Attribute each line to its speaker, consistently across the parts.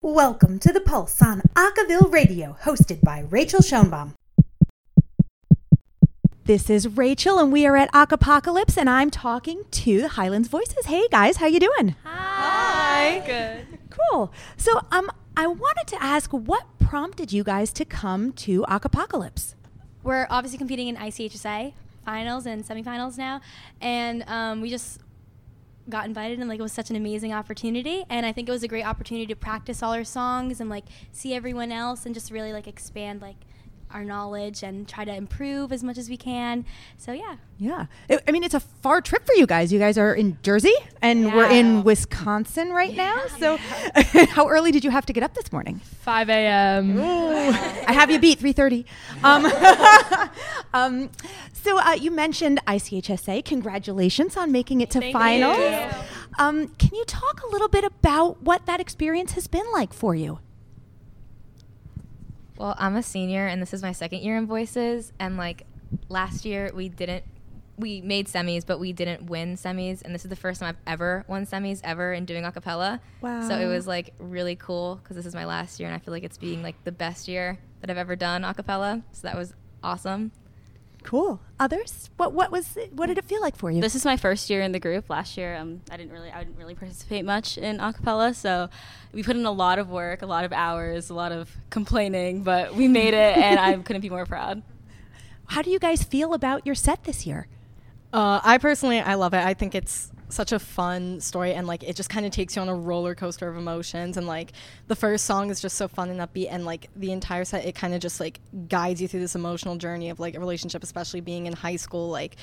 Speaker 1: Welcome to The Pulse on Acaville Radio, hosted by Rachael Schoenbaum. This is Rachael, and we are at Acapocalypse, and I'm talking to the Highlands Voices. Hey guys, how you doing?
Speaker 2: Hi. Good.
Speaker 1: Cool. So, um, I wanted to ask, what prompted you guys to come to Acapocalypse?
Speaker 2: We're obviously competing in ICHSA finals and semifinals now, and um, we just got invited and like it was such an amazing opportunity. And i think it was a great opportunity to practice all our songs and like see everyone else and just really like expand like our knowledge and try to improve as much as we can so yeah
Speaker 1: Yeah. I I mean, it's a far trip for you guys. You guys are in Jersey, and we're in Wisconsin right now. So, how early did you have to get up this morning?
Speaker 3: 5 a.m.
Speaker 1: I have you beat 3:30. Um, um, so uh, you mentioned ICHSA. Congratulations on making it to
Speaker 2: Thank
Speaker 1: finals.
Speaker 2: you.
Speaker 1: Um, can you talk a little bit about what that experience has been like for you?
Speaker 4: Well, I'm a senior and this is my second year in voices and like last year we didn't we made semis but we didn't win semis and this is the first time I've ever won semis ever in doing a cappella. So it was like really cool cuz this is my last year and I feel like it's being like the best year that I've ever done a cappella. So that was awesome.
Speaker 1: Cool. Others? What what was it, what did it feel like for you?
Speaker 5: This is my first year in the group. Last year, um, I didn't really, I didn't really participate much in acapella. So we put in a lot of work, a lot of hours, a lot of complaining, but we made it, and I couldn't be more proud.
Speaker 1: How do you guys feel about your set this year?
Speaker 3: Uh, I personally, I love it. I think it's such a fun story, and like it just kind of takes you on a roller coaster of emotions. And like the first song is just so fun and upbeat, and like the entire set, it kind of just like guides you through this emotional journey of like a relationship, especially being in high school. Like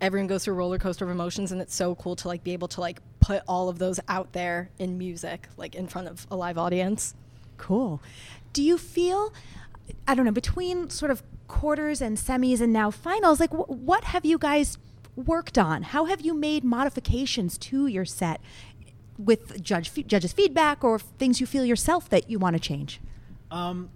Speaker 3: everyone goes through a roller coaster of emotions, and it's so cool to like be able to like put all of those out there in music, like in front of a live audience.
Speaker 1: Cool. Do you feel, I don't know, between sort of quarters and semis and now finals, like wh- what have you guys worked on? How have you made modifications to your set with judge judges' feedback or things you feel yourself that you want to change?
Speaker 6: Um,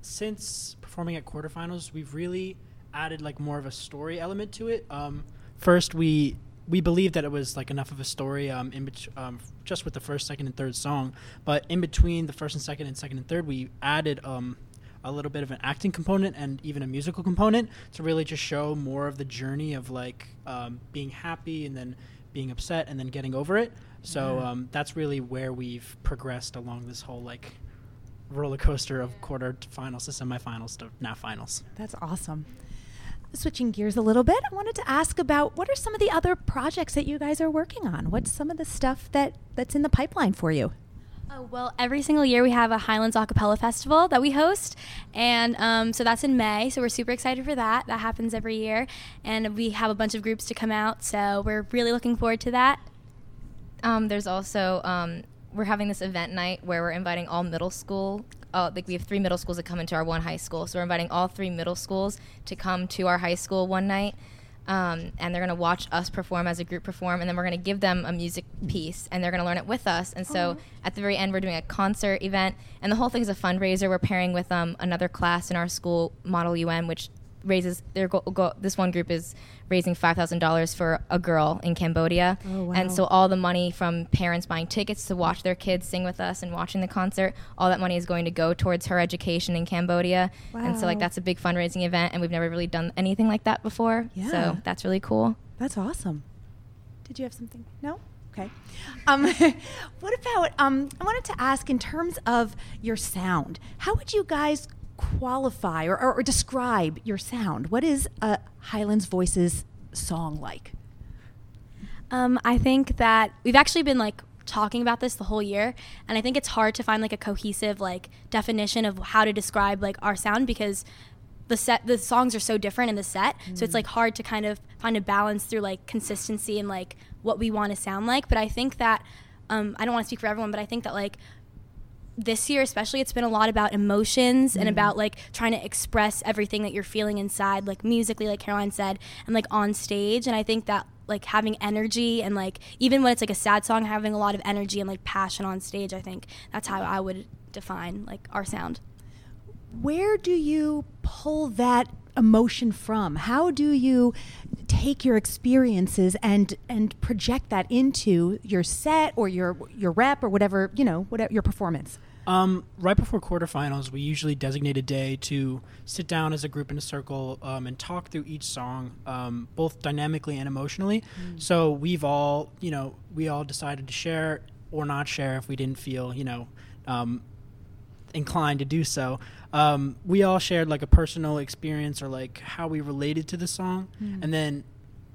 Speaker 6: since performing at quarterfinals, we've really added like more of a story element to it. Um, first, we we believed that it was like enough of a story um, in bet- um, just with the first, second, and third song, but in between the first and second and second and third, we added um, a little bit of an acting component and even a musical component to really just show more of the journey of like um, being happy and then being upset and then getting over it. So um, that's really where we've progressed along this whole like roller coaster of quarter to finals to semifinals to now finals.
Speaker 1: That's awesome. Switching gears a little bit, I wanted to ask about what are some of the other projects that you guys are working on? What's some of the stuff that, that's in the pipeline for you?
Speaker 2: Oh, well, every single year we have a Highlands Acapella Festival that we host. And um, so that's in May. So we're super excited for that. That happens every year. And we have a bunch of groups to come out. So we're really looking forward to that.
Speaker 4: Um, there's also um, we're having this event night where we're inviting all middle school. Uh, like we have three middle schools that come into our one high school, so we're inviting all three middle schools to come to our high school one night, um, and they're gonna watch us perform as a group perform, and then we're gonna give them a music piece, and they're gonna learn it with us. And so at the very end, we're doing a concert event, and the whole thing is a fundraiser. We're pairing with um, another class in our school, Model UN, which raises their go, go, this one group is raising five thousand dollars for a girl in Cambodia,
Speaker 1: Oh, wow.
Speaker 4: and so all the money from parents buying tickets to watch their kids sing with us and watching the concert, all that money is going to go towards her education in Cambodia, and so like that's a big fundraising event, and we've never really done anything like that before,
Speaker 1: Yeah.
Speaker 4: so that's really cool.
Speaker 1: That's awesome. Did you have something? No? Okay. Um, what about, um, I wanted to ask in terms of your sound, how would you guys qualify or, or, or describe your sound? What is a Highlands Voices song like?
Speaker 2: Um, I think that we've actually been like talking about this the whole year, and I think it's hard to find like a cohesive like definition of how to describe like our sound because the set the songs are so different in the set, so it's like hard to kind of find a balance through like consistency and like what we want to sound like. But I think that um, I don't want to speak for everyone, but I think that like this year especially it's been a lot about emotions and mm-hmm. about like trying to express everything that you're feeling inside like musically like caroline said and like on stage. And i think that like having energy and like even when it's like a sad song having a lot of energy and like passion on stage i think that's how i would define like our sound.
Speaker 1: Where do you pull that emotion from? How do you take your experiences and and project that into your set or your your rep or whatever, you know, whatever your performance?
Speaker 6: Um, right before quarterfinals, we usually designate a day to sit down as a group in a circle um, and talk through each song, um, both dynamically and emotionally. So we've all, you know, we all decided to share or not share if we didn't feel, you know, um, inclined to do so. Um, we all shared like a personal experience or like how we related to the song, and then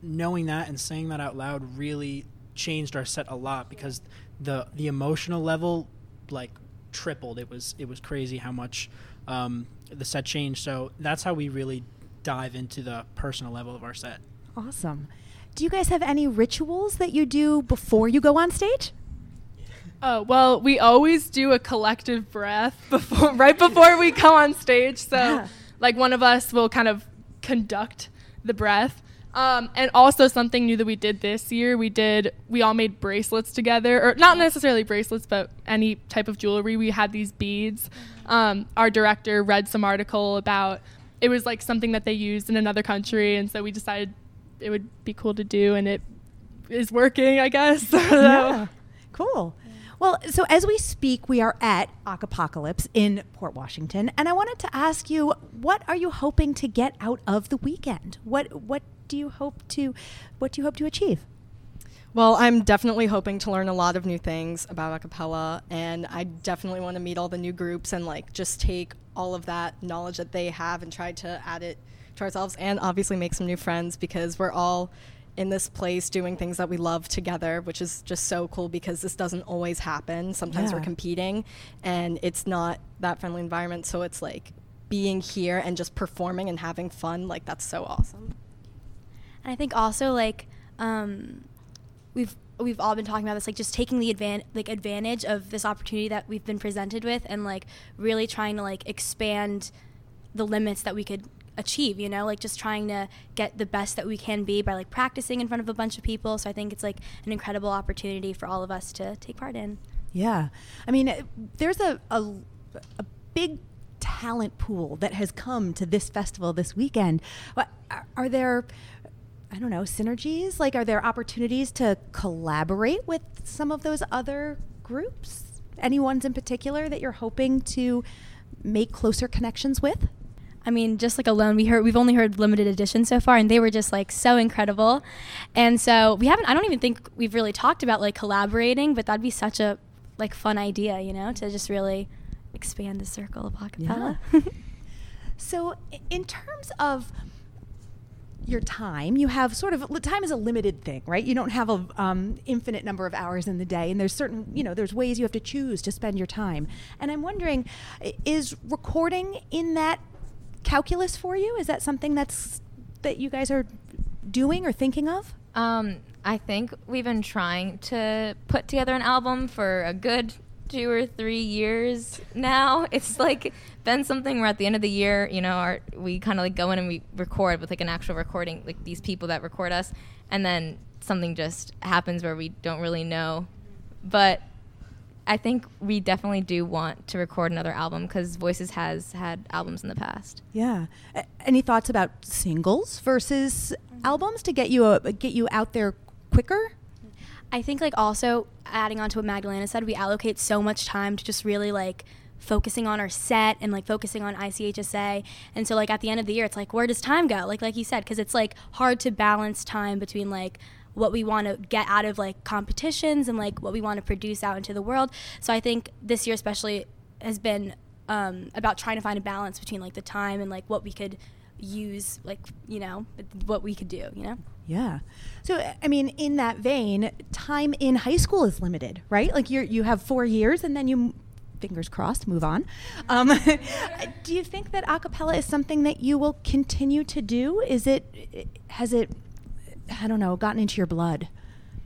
Speaker 6: knowing that and saying that out loud really changed our set a lot because the the emotional level like tripled. It was it was crazy how much um, the set changed. So that's how we really dive into the personal level of our set.
Speaker 1: Awesome. Do you guys have any rituals that you do before you go on stage?
Speaker 7: Oh well, we always do a collective breath before, right before we come on stage. So,
Speaker 1: Yeah.
Speaker 7: like one of us will kind of conduct the breath. Um, and also something new that we did this year, we did we all made bracelets together, or not necessarily bracelets, but any type of jewelry. We had these beads. Um, our director read some article about it was like something that they used in another country, and so we decided it would be cool to do, and it is working, I guess. So-
Speaker 1: Yeah. Cool. Well, so as we speak, we are at Acapocalypse in Port Washington, and I wanted to ask you, what are you hoping to get out of the weekend? What what do you hope to what do you hope to achieve?
Speaker 3: Well, I'm definitely hoping to learn a lot of new things about a cappella, and I definitely want to meet all the new groups and like just take all of that knowledge that they have and try to add it to ourselves, and obviously make some new friends because we're all in this place doing things that we love together, which is just so cool because this doesn't always happen. Sometimes we're competing, and it's not that friendly environment, so it's like being here and just performing and having fun, like that's so awesome.
Speaker 2: And I think also like um, we've we've all been talking about this, like just taking the advan- like advantage of this opportunity that we've been presented with, and like really trying to like expand the limits that we could achieve. You know, like just trying to get the best that we can be by like practicing in front of a bunch of people. So I think it's like an incredible opportunity for all of us to take part in.
Speaker 1: Yeah, I mean, there's a a, a big talent pool that has come to this festival this weekend. Are there? I don't know synergies. Like, are there opportunities to collaborate with some of those other groups? Any ones in particular that you're hoping to make closer connections with?
Speaker 2: I mean, just like alone, we heard we've only heard limited edition so far, and they were just like so incredible. And so we haven't. I don't even think we've really talked about like collaborating, but that'd be such a like fun idea, you know, to just really expand the circle of acapella.
Speaker 1: So, in terms of your time, you have sort of time is a limited thing, right? You don't have a um, infinite number of hours in the day, and there's certain you know there's ways you have to choose to spend your time. And I'm wondering, is recording in that calculus for you? Is that something that's that you guys are doing or thinking of?
Speaker 4: Um, I think we've been trying to put together an album for a good two or three years now. It's like been something where at the end of the year, you know, our, we kind of like go in and we record with like an actual recording, like these people that record us, and then something just happens where we don't really know. But I think we definitely do want to record another album because Voices has had albums in the past.
Speaker 1: Yeah. A- any thoughts about singles versus mm-hmm. albums to get you a, get you out there quicker?
Speaker 2: I think like also adding on to what Magdalena said, we allocate so much time to just really like focusing on our set and like focusing on ICHSA. And so like at the end of the year, it's like where does time go? Like like you said, because it's like hard to balance time between like what we want to get out of like competitions and like what we want to produce out into the world. So I think this year especially has been um, about trying to find a balance between like the time and like what we could use like you know what we could do you know
Speaker 1: Yeah. So I mean, in that vein, time in high school is limited, right? Like you you have four years, and then you, fingers crossed, move on. Um, do you think that a cappella is something that you will continue to do? Is it has it I don't know gotten into your blood?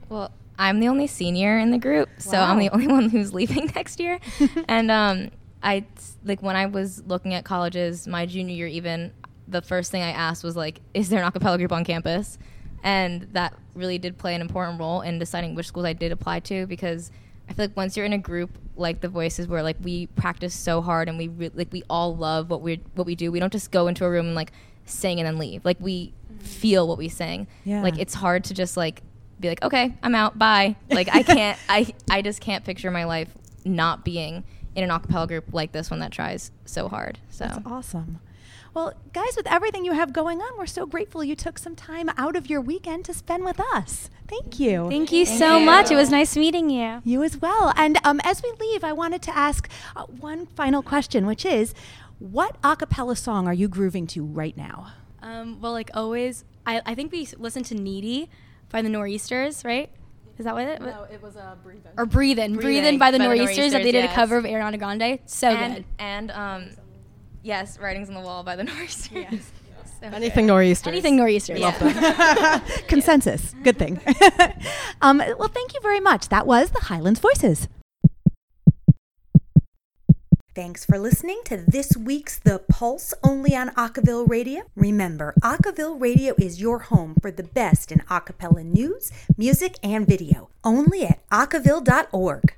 Speaker 4: Well, I'm the only senior in the group, so I'm the only one who's leaving next year. and um, I like when I was looking at colleges, my junior year, even the first thing I asked was like, "Is there an acapella group on campus?" And that really did play an important role in deciding which schools I did apply to because I feel like once you're in a group like the Voices, where like we practice so hard and we re- like we all love what we what we do. We don't just go into a room and like sing and then leave. Like we mm-hmm. feel what we sing.
Speaker 1: Yeah.
Speaker 4: Like it's hard to just like be like, okay, I'm out, bye. Like I can't, I, I just can't picture my life not being in an acapella group like this one that tries so hard. So
Speaker 1: That's awesome. Well, guys, with everything you have going on, we're so grateful you took some time out of your weekend to spend with us. Thank you.
Speaker 2: Thank you so much. It was nice meeting you.
Speaker 1: You as well. And um, as we leave, I wanted to ask uh, one final question, which is what a cappella song are you grooving to right now?
Speaker 2: Um, well, like always, I, I think we s- listened to "Needy" by the Nor'easters, right? Is that what it? was?
Speaker 3: No, it was a breathe In.
Speaker 2: Or "Breathe In," "Breathe,
Speaker 4: Breathe
Speaker 2: In"
Speaker 4: In
Speaker 2: by the
Speaker 4: by the
Speaker 2: Nor'easters that they
Speaker 4: Nor'easters,
Speaker 2: did a cover of "Ariana Grande." So
Speaker 4: and
Speaker 2: good.
Speaker 4: and um, yes, writings on the wall by the Nor'easters. So
Speaker 3: Anything nor'easters.
Speaker 2: Anything Nor'easters.
Speaker 4: Yeah.
Speaker 1: Consensus. Good thing. um, well, thank you very much. That was the Highlands Voices. Thanks for listening to this week's The Pulse only on Acaville Radio. Remember, Acaville Radio is your home for the best in acapella news, music, and video. Only at acaville.org.